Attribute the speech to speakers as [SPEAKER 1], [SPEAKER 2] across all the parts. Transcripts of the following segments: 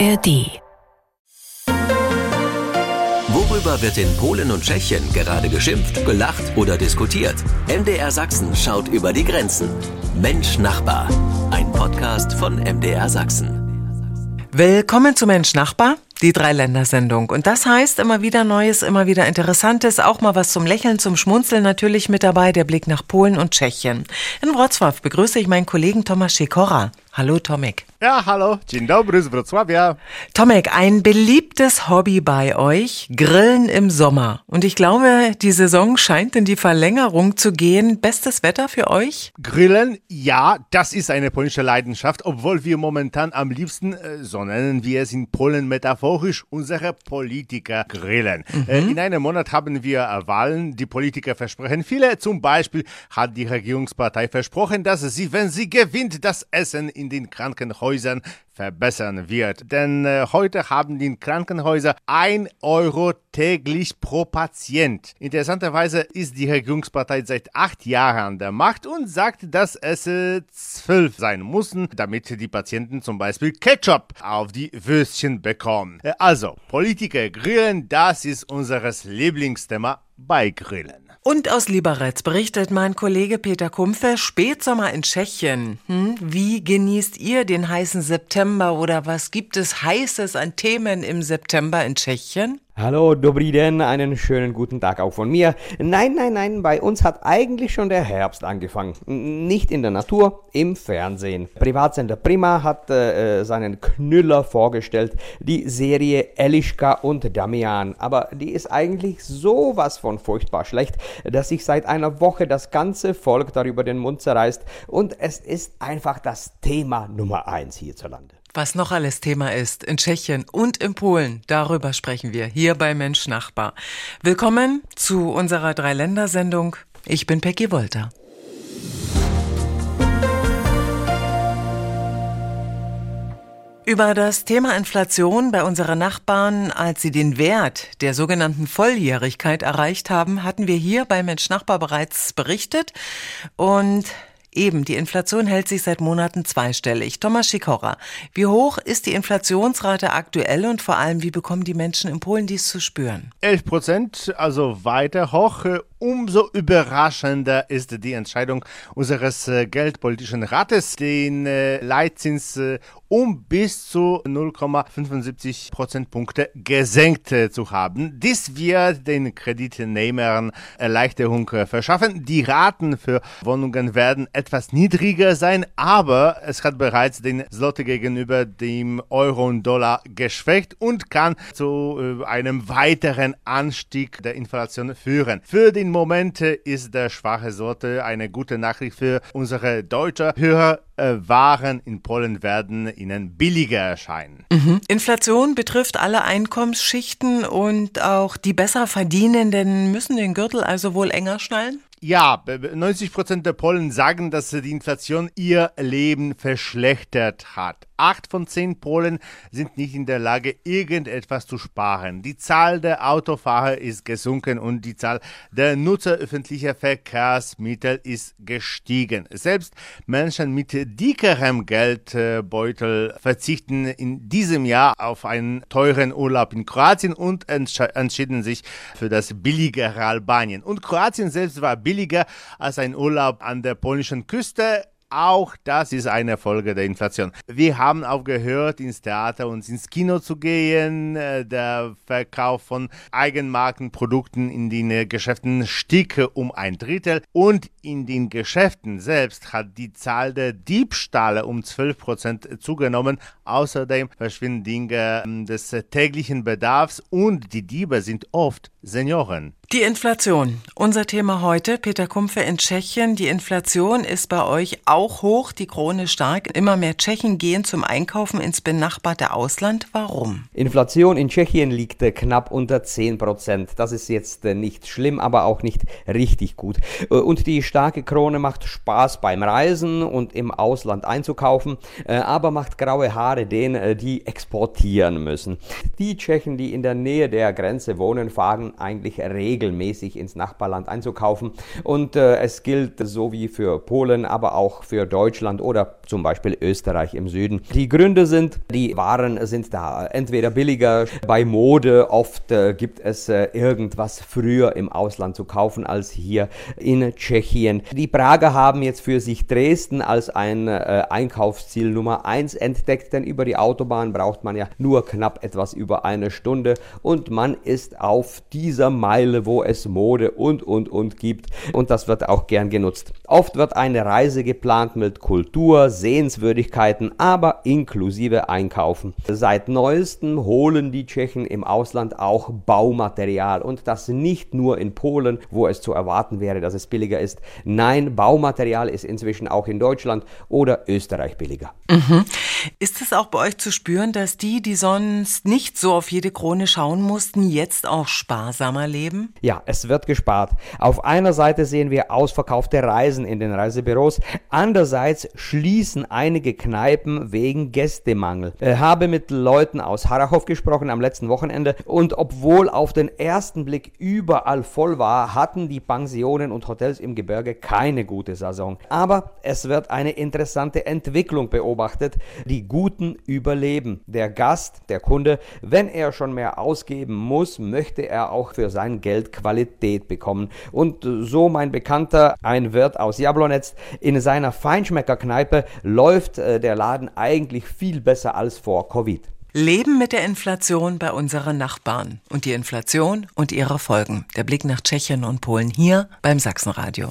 [SPEAKER 1] ARD.
[SPEAKER 2] Worüber wird in Polen und Tschechien gerade geschimpft, gelacht oder diskutiert? MDR Sachsen schaut über die Grenzen. Mensch Nachbar. Ein Podcast von MDR Sachsen.
[SPEAKER 3] Willkommen zu Mensch Nachbar, die Dreiländersendung. Und das heißt immer wieder Neues, immer wieder Interessantes, auch mal was zum Lächeln, zum Schmunzeln natürlich mit dabei, der Blick nach Polen und Tschechien. In Wrocław begrüße ich meinen Kollegen Tomasz Sikora. Hallo Tomek.
[SPEAKER 4] Ja, hallo, dzień dobry z Wrocławia.
[SPEAKER 3] Tomek, ein beliebtes Hobby bei euch, Grillen im Sommer. Und ich glaube, die Saison scheint in die Verlängerung zu gehen. Bestes Wetter für euch?
[SPEAKER 4] Grillen, ja, das ist eine polnische Leidenschaft, obwohl wir momentan am liebsten, äh, so nennen wir es in Polen metaphorisch, unsere Politiker grillen. Mhm. Äh, in einem Monat haben wir äh, Wahlen, die Politiker versprechen viele. Zum Beispiel hat die Regierungspartei versprochen, dass sie, wenn sie gewinnt, das Essen in den Krankenhäusern verbessern wird. Denn äh, heute haben die Krankenhäuser ein Euro täglich pro Patient. Interessanterweise ist die Regierungspartei seit acht Jahren an der Macht und sagt, dass es äh, zwölf sein müssen, damit die Patienten zum Beispiel Ketchup auf die Würstchen bekommen. Äh, also, Politiker grillen, das ist unseres Lieblingsthema bei Grillen.
[SPEAKER 3] Und aus Liberec berichtet mein Kollege Peter Kumpfe, Spätsommer in Tschechien. Hm? Wie genießt ihr den heißen September oder was gibt es Heißes an Themen im September in Tschechien?
[SPEAKER 5] Hallo, dobrý den, einen schönen guten Tag auch von mir. Nein, nein, nein, bei uns hat eigentlich schon der Herbst angefangen. Nicht in der Natur, im Fernsehen. Privatsender Prima hat äh, seinen Knüller vorgestellt, die Serie Eliška und Damian. Aber die ist eigentlich sowas von furchtbar schlecht, dass sich seit einer Woche das ganze Volk darüber den Mund zerreißt und es ist einfach das Thema Nummer eins hierzulande.
[SPEAKER 3] Was noch alles Thema ist in Tschechien und in Polen, darüber sprechen wir hier bei Mensch Nachbar. Willkommen zu unserer Dreiländersendung. Ich bin Peggy Wolter. Über das Thema Inflation bei unseren Nachbarn, als sie den Wert der sogenannten Volljährigkeit erreicht haben, hatten wir hier bei Mensch Nachbar bereits berichtet. Und Eben, die Inflation hält sich seit Monaten zweistellig. Thomas Sikora, wie hoch ist die Inflationsrate aktuell und vor allem, wie bekommen die Menschen in Polen dies zu spüren?
[SPEAKER 4] 11 Prozent, also weiter hoch. Umso überraschender ist die Entscheidung unseres äh, geldpolitischen Rates, den äh, Leitzins äh, um bis zu 0,75 Prozentpunkte gesenkt zu haben. Dies wird den Kreditnehmern Erleichterung verschaffen. Die Raten für Wohnungen werden etwas niedriger sein, aber es hat bereits den Slot gegenüber dem Euro und Dollar geschwächt und kann zu einem weiteren Anstieg der Inflation führen. Für den Moment ist der schwache Sorte eine gute Nachricht für unsere deutsche Hörer. Äh, Waren in Polen werden ihnen billiger erscheinen.
[SPEAKER 3] Mhm. Inflation betrifft alle Einkommensschichten und auch die besser verdienenden müssen den Gürtel also wohl enger schnallen?
[SPEAKER 4] Ja, 90 Prozent der Polen sagen, dass die Inflation ihr Leben verschlechtert hat. Acht von zehn Polen sind nicht in der Lage, irgendetwas zu sparen. Die Zahl der Autofahrer ist gesunken und die Zahl der Nutzer öffentlicher Verkehrsmittel ist gestiegen. Selbst Menschen mit dickerem Geldbeutel verzichten in diesem Jahr auf einen teuren Urlaub in Kroatien und entschieden sich für das billigere Albanien. Und Kroatien selbst war billiger als ein Urlaub an der polnischen Küste auch das ist eine Folge der Inflation. Wir haben aufgehört, ins Theater und ins Kino zu gehen. Äh, der Verkauf von Eigenmarkenprodukten in den Geschäften stieg um ein Drittel. Und in den Geschäften selbst hat die Zahl der Diebstahle um 12 Prozent zugenommen. Außerdem verschwinden Dinge ähm, des täglichen Bedarfs und die Diebe sind oft Senioren.
[SPEAKER 3] Die Inflation. Unser Thema heute, Peter Kumpfe in Tschechien. Die Inflation ist bei euch auch hoch, die Krone stark. Immer mehr Tschechen gehen zum Einkaufen ins benachbarte Ausland. Warum?
[SPEAKER 5] Inflation in Tschechien liegt äh, knapp unter 10 Prozent. Das ist jetzt äh, nicht schlimm, aber auch nicht richtig gut. Äh, und die starke Krone macht Spaß beim Reisen und im Ausland einzukaufen, aber macht graue Haare denen, die exportieren müssen. Die Tschechen, die in der Nähe der Grenze wohnen, fahren eigentlich regelmäßig ins Nachbarland einzukaufen. Und äh, es gilt so wie für Polen, aber auch für Deutschland oder zum Beispiel Österreich im Süden. Die Gründe sind, die Waren sind da entweder billiger, bei Mode oft äh, gibt es äh, irgendwas früher im Ausland zu kaufen als hier in Tschechien. Die Prager haben jetzt für sich Dresden als ein äh, Einkaufsziel Nummer 1 entdeckt, denn über die Autobahn braucht man ja nur knapp etwas über eine Stunde und man ist auf dieser Meile, wo es Mode und und und gibt und das wird auch gern genutzt. Oft wird eine Reise geplant mit Kultur, Sehenswürdigkeiten, aber inklusive Einkaufen. Seit neuestem holen die Tschechen im Ausland auch Baumaterial und das nicht nur in Polen, wo es zu erwarten wäre, dass es billiger ist. Nein, Baumaterial ist inzwischen auch in Deutschland oder Österreich billiger.
[SPEAKER 3] Mhm. Ist es auch bei euch zu spüren, dass die, die sonst nicht so auf jede Krone schauen mussten, jetzt auch sparsamer leben?
[SPEAKER 5] Ja, es wird gespart. Auf einer Seite sehen wir ausverkaufte Reisen in den Reisebüros, andererseits schließen einige Kneipen wegen Gästemangel. Ich äh, habe mit Leuten aus Harachow gesprochen am letzten Wochenende und obwohl auf den ersten Blick überall voll war, hatten die Pensionen und Hotels im Gebirge keine gute Saison. Aber es wird eine interessante Entwicklung beobachtet. Die Guten überleben. Der Gast, der Kunde, wenn er schon mehr ausgeben muss, möchte er auch für sein Geld Qualität bekommen. Und so mein Bekannter, ein Wirt aus Jablonetz, in seiner Feinschmeckerkneipe läuft äh, der Laden eigentlich viel besser als vor Covid.
[SPEAKER 3] Leben mit der Inflation bei unseren Nachbarn und die Inflation und ihre Folgen. Der Blick nach Tschechien und Polen hier beim Sachsenradio.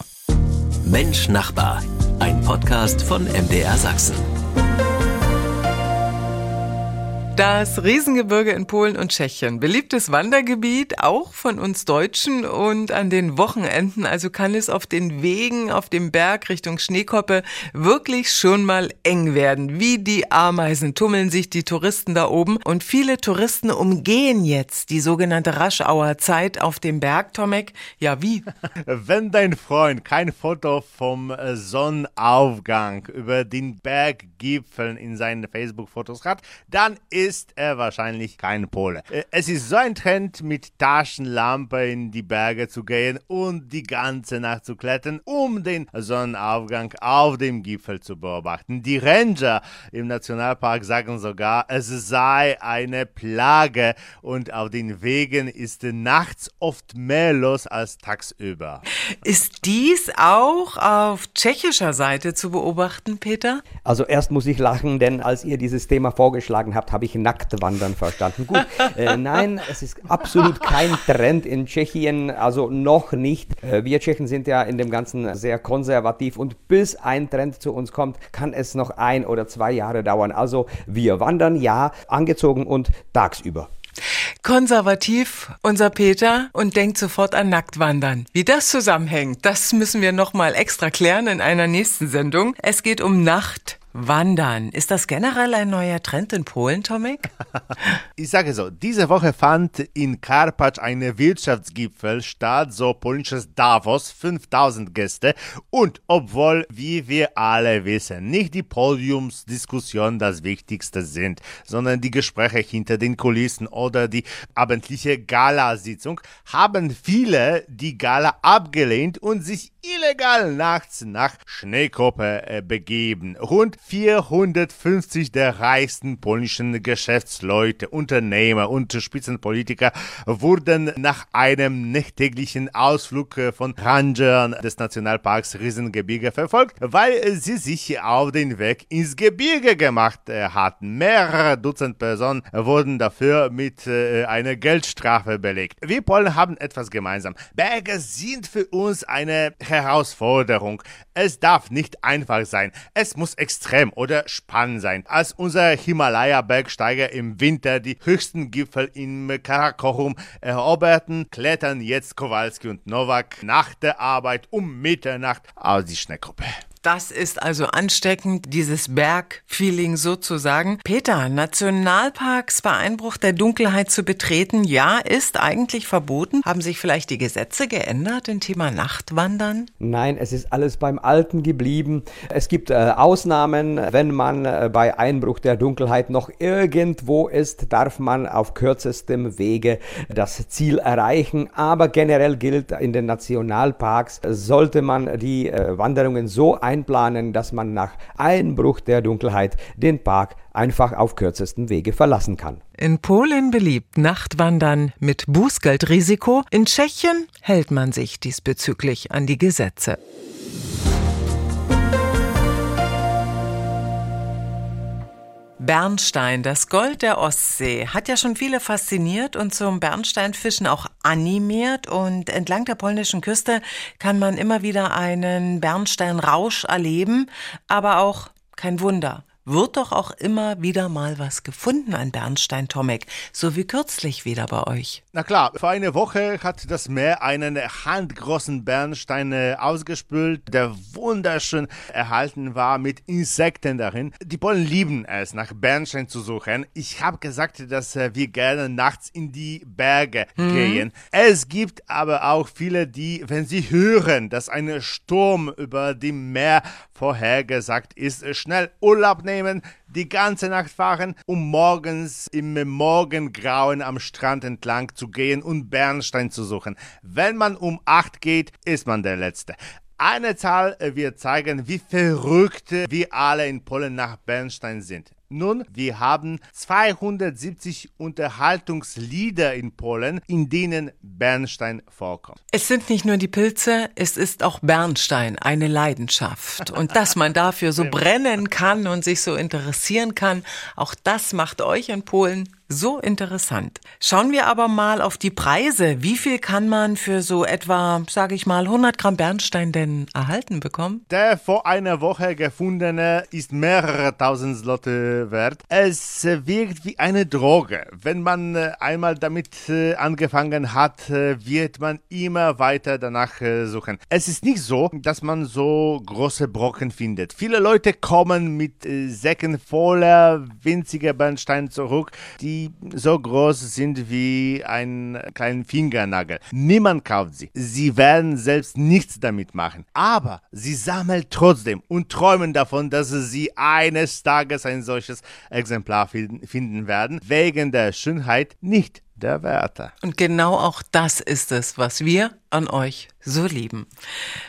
[SPEAKER 2] Mensch Nachbar, ein Podcast von MDR Sachsen.
[SPEAKER 3] Das Riesengebirge in Polen und Tschechien. Beliebtes Wandergebiet, auch von uns Deutschen. Und an den Wochenenden, also kann es auf den Wegen auf dem Berg Richtung Schneekoppe wirklich schon mal eng werden. Wie die Ameisen tummeln sich die Touristen da oben. Und viele Touristen umgehen jetzt die sogenannte Raschauer Zeit auf dem Berg, Tomek. Ja, wie?
[SPEAKER 4] Wenn dein Freund kein Foto vom Sonnenaufgang über den Berggipfeln in seinen Facebook-Fotos hat, dann ist ist er wahrscheinlich kein Pole. Äh, es ist so ein Trend, mit Taschenlampe in die Berge zu gehen und die ganze Nacht zu klettern, um den Sonnenaufgang auf dem Gipfel zu beobachten. Die Ranger im Nationalpark sagen sogar, es sei eine Plage und auf den Wegen ist nachts oft mehr los als tagsüber.
[SPEAKER 3] Ist dies auch auf tschechischer Seite zu beobachten, Peter?
[SPEAKER 5] Also erst muss ich lachen, denn als ihr dieses Thema vorgeschlagen habt, habe ich nackt wandern verstanden. Gut, äh, nein, es ist absolut kein Trend in Tschechien, also noch nicht. Äh, wir Tschechen sind ja in dem Ganzen sehr konservativ und bis ein Trend zu uns kommt, kann es noch ein oder zwei Jahre dauern. Also wir wandern ja angezogen und tagsüber.
[SPEAKER 3] Konservativ, unser Peter, und denkt sofort an Nacktwandern. Wie das zusammenhängt, das müssen wir nochmal extra klären in einer nächsten Sendung. Es geht um Nacht. Wandern. Ist das generell ein neuer Trend in Polen, Tomek?
[SPEAKER 4] ich sage so, diese Woche fand in Karpacz eine Wirtschaftsgipfel statt, so polnisches Davos, 5000 Gäste. Und obwohl, wie wir alle wissen, nicht die Podiumsdiskussionen das Wichtigste sind, sondern die Gespräche hinter den Kulissen oder die abendliche Galasitzung, haben viele die Gala abgelehnt und sich illegal nachts nach Schneekoppe äh, begeben. Rund 450 der reichsten polnischen Geschäftsleute, Unternehmer und Spitzenpolitiker wurden nach einem nächtlichen Ausflug äh, von Rangern des Nationalparks Riesengebirge verfolgt, weil sie sich auf den Weg ins Gebirge gemacht äh, hatten. Mehrere Dutzend Personen wurden dafür mit einer Geldstrafe belegt. Wir Polen haben etwas gemeinsam. Berge sind für uns eine Herausforderung. Es darf nicht einfach sein. Es muss extrem oder spannend sein. Als unser Himalaya-Bergsteiger im Winter die höchsten Gipfel im Karakorum eroberten, klettern jetzt Kowalski und Nowak nach der Arbeit um Mitternacht aus die Schneegruppe.
[SPEAKER 3] Das ist also ansteckend, dieses Bergfeeling sozusagen. Peter, Nationalparks bei Einbruch der Dunkelheit zu betreten, ja, ist eigentlich verboten. Haben sich vielleicht die Gesetze geändert im Thema Nachtwandern?
[SPEAKER 5] Nein, es ist alles beim Alten geblieben. Es gibt äh, Ausnahmen. Wenn man äh, bei Einbruch der Dunkelheit noch irgendwo ist, darf man auf kürzestem Wege das Ziel erreichen. Aber generell gilt, in den Nationalparks sollte man die äh, Wanderungen so ein einplanen, dass man nach Einbruch der Dunkelheit den Park einfach auf kürzesten Wege verlassen kann.
[SPEAKER 3] In Polen beliebt Nachtwandern mit Bußgeldrisiko. In Tschechien hält man sich diesbezüglich an die Gesetze. Bernstein, das Gold der Ostsee, hat ja schon viele fasziniert und zum Bernsteinfischen auch animiert. Und entlang der polnischen Küste kann man immer wieder einen Bernsteinrausch erleben, aber auch kein Wunder wird doch auch immer wieder mal was gefunden an Bernstein, Tomek, so wie kürzlich wieder bei euch.
[SPEAKER 4] Na klar, vor einer Woche hat das Meer einen handgroßen Bernstein äh, ausgespült, der wunderschön erhalten war mit Insekten darin. Die Polen lieben es, nach Bernstein zu suchen. Ich habe gesagt, dass äh, wir gerne nachts in die Berge mhm. gehen. Es gibt aber auch viele, die, wenn sie hören, dass ein Sturm über dem Meer vorhergesagt ist, schnell Urlaub nehmen, die ganze Nacht fahren, um morgens im Morgengrauen am Strand entlang zu gehen und Bernstein zu suchen. Wenn man um 8 geht, ist man der Letzte. Eine Zahl wird zeigen, wie verrückt wir alle in Polen nach Bernstein sind. Nun, wir haben 270 Unterhaltungslieder in Polen, in denen Bernstein vorkommt.
[SPEAKER 3] Es sind nicht nur die Pilze, es ist auch Bernstein eine Leidenschaft. Und dass man dafür so brennen kann und sich so interessieren kann, auch das macht euch in Polen so interessant. Schauen wir aber mal auf die Preise. Wie viel kann man für so etwa, sage ich mal, 100 Gramm Bernstein denn erhalten bekommen?
[SPEAKER 4] Der vor einer Woche gefundene ist mehrere tausend Slotte wert. Es wirkt wie eine Droge. Wenn man äh, einmal damit äh, angefangen hat, äh, wird man immer weiter danach suchen. Es ist nicht so, dass man so große Brocken findet. Viele Leute kommen mit Säcken voller winziger Bernstein zurück, die so groß sind wie ein kleiner Fingernagel. Niemand kauft sie. Sie werden selbst nichts damit machen. Aber sie sammeln trotzdem und träumen davon, dass sie eines Tages ein solches Exemplar finden werden, wegen der Schönheit nicht der Werte.
[SPEAKER 3] Und genau auch das ist es, was wir an euch so lieben.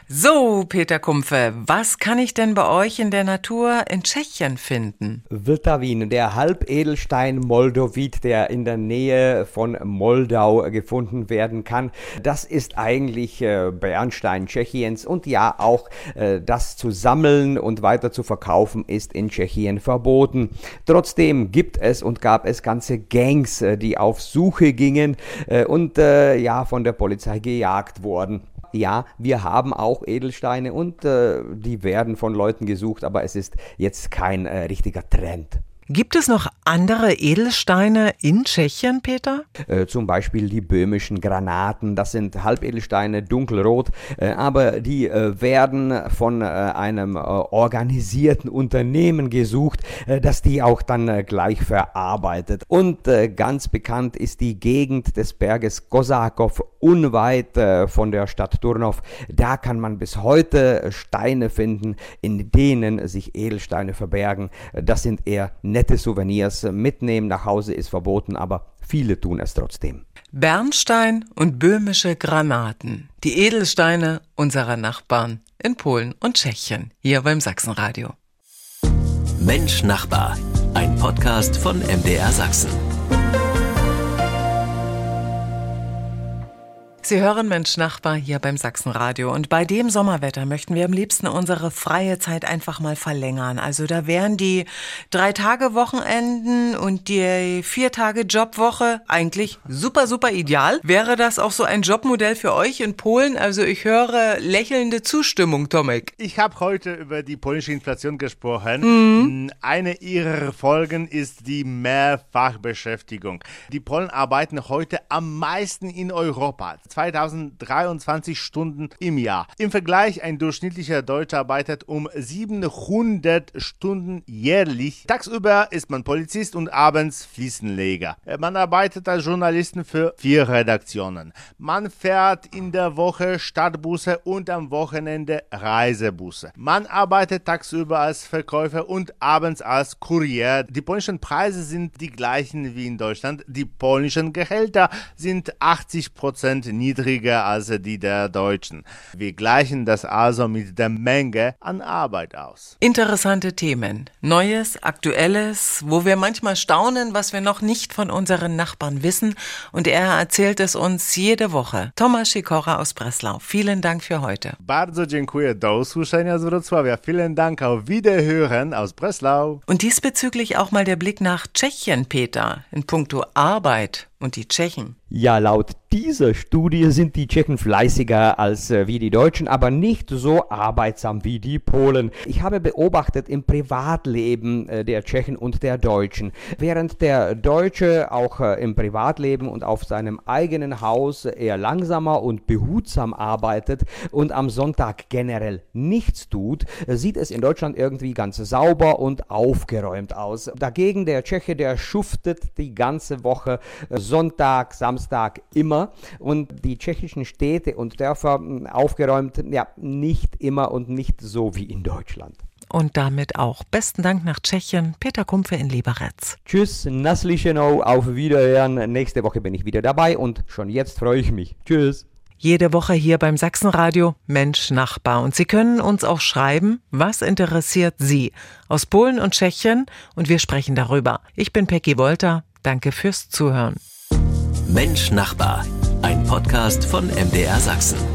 [SPEAKER 3] So, Peter Kumpfe, was kann ich denn bei euch in der Natur in Tschechien finden?
[SPEAKER 5] Vltavin, der Halbedelstein Moldovit, der in der Nähe von Moldau gefunden werden kann. Das ist eigentlich äh, Bernstein Tschechiens und ja, auch äh, das zu sammeln und weiter zu verkaufen ist in Tschechien verboten. Trotzdem gibt es und gab es ganze Gangs, äh, die auf Suche gingen äh, und äh, ja, von der Polizei gejagt worden. Ja, wir haben auch Edelsteine und äh, die werden von Leuten gesucht, aber es ist jetzt kein äh, richtiger Trend.
[SPEAKER 3] Gibt es noch andere Edelsteine in Tschechien, Peter?
[SPEAKER 5] Äh, zum Beispiel die böhmischen Granaten. Das sind Halbedelsteine, dunkelrot, äh, aber die äh, werden von äh, einem äh, organisierten Unternehmen gesucht, äh, das die auch dann gleich verarbeitet. Und ganz bekannt ist die Gegend des Berges Kosakow unweit von der Stadt Turnov. Da kann man bis heute Steine finden, in denen sich Edelsteine verbergen. Das sind eher nette Souvenirs mitnehmen nach Hause ist verboten, aber viele tun es trotzdem.
[SPEAKER 3] Bernstein und böhmische Granaten, die Edelsteine unserer Nachbarn in Polen und Tschechien, hier beim Sachsenradio.
[SPEAKER 2] Mensch Nachbar, ein Podcast von MDR Sachsen.
[SPEAKER 3] Sie hören Mensch Nachbar hier beim Sachsenradio. Und bei dem Sommerwetter möchten wir am liebsten unsere freie Zeit einfach mal verlängern. Also da wären die drei Tage Wochenenden und die vier Tage Jobwoche eigentlich super, super ideal. Wäre das auch so ein Jobmodell für euch in Polen? Also ich höre lächelnde Zustimmung, Tomek.
[SPEAKER 4] Ich habe heute über die polnische Inflation gesprochen. Mhm. Eine ihrer Folgen ist die Mehrfachbeschäftigung. Die Polen arbeiten heute am meisten in Europa. 2023 Stunden im Jahr. Im Vergleich, ein durchschnittlicher Deutscher arbeitet um 700 Stunden jährlich. Tagsüber ist man Polizist und abends Fliesenleger. Man arbeitet als Journalisten für vier Redaktionen. Man fährt in der Woche Stadtbusse und am Wochenende Reisebusse. Man arbeitet tagsüber als Verkäufer und abends als Kurier. Die polnischen Preise sind die gleichen wie in Deutschland. Die polnischen Gehälter sind 80 Prozent niedriger als die der Deutschen. Wir gleichen das also mit der Menge an Arbeit aus.
[SPEAKER 3] Interessante Themen. Neues, Aktuelles, wo wir manchmal staunen, was wir noch nicht von unseren Nachbarn wissen. Und er erzählt es uns jede Woche. Thomas Sikora aus Breslau. Vielen Dank für heute.
[SPEAKER 4] Bardzo dziękuję. Do usłyszenia z Wrocławia. Vielen Dank. Auf Wiederhören aus Breslau.
[SPEAKER 3] Und diesbezüglich auch mal der Blick nach Tschechien, Peter, in puncto Arbeit und die Tschechen.
[SPEAKER 5] Ja, laut dieser Studie sind die Tschechen fleißiger als äh, wie die Deutschen, aber nicht so arbeitsam wie die Polen. Ich habe beobachtet im Privatleben äh, der Tschechen und der Deutschen, während der Deutsche auch äh, im Privatleben und auf seinem eigenen Haus eher langsamer und behutsam arbeitet und am Sonntag generell nichts tut, sieht es in Deutschland irgendwie ganz sauber und aufgeräumt aus. Dagegen der Tscheche, der schuftet die ganze Woche äh, Sonntag, Samstag immer und die tschechischen Städte und Dörfer hm, aufgeräumt, ja, nicht immer und nicht so wie in Deutschland.
[SPEAKER 3] Und damit auch besten Dank nach Tschechien, Peter Kumpfe in Liberec.
[SPEAKER 5] Tschüss, Naslischenau, auf Wiederhören. Nächste Woche bin ich wieder dabei und schon jetzt freue ich mich. Tschüss.
[SPEAKER 3] Jede Woche hier beim Sachsenradio Mensch Nachbar. Und Sie können uns auch schreiben, was interessiert Sie aus Polen und Tschechien und wir sprechen darüber. Ich bin Peggy Wolter. Danke fürs Zuhören.
[SPEAKER 2] Mensch Nachbar, ein Podcast von MDR Sachsen.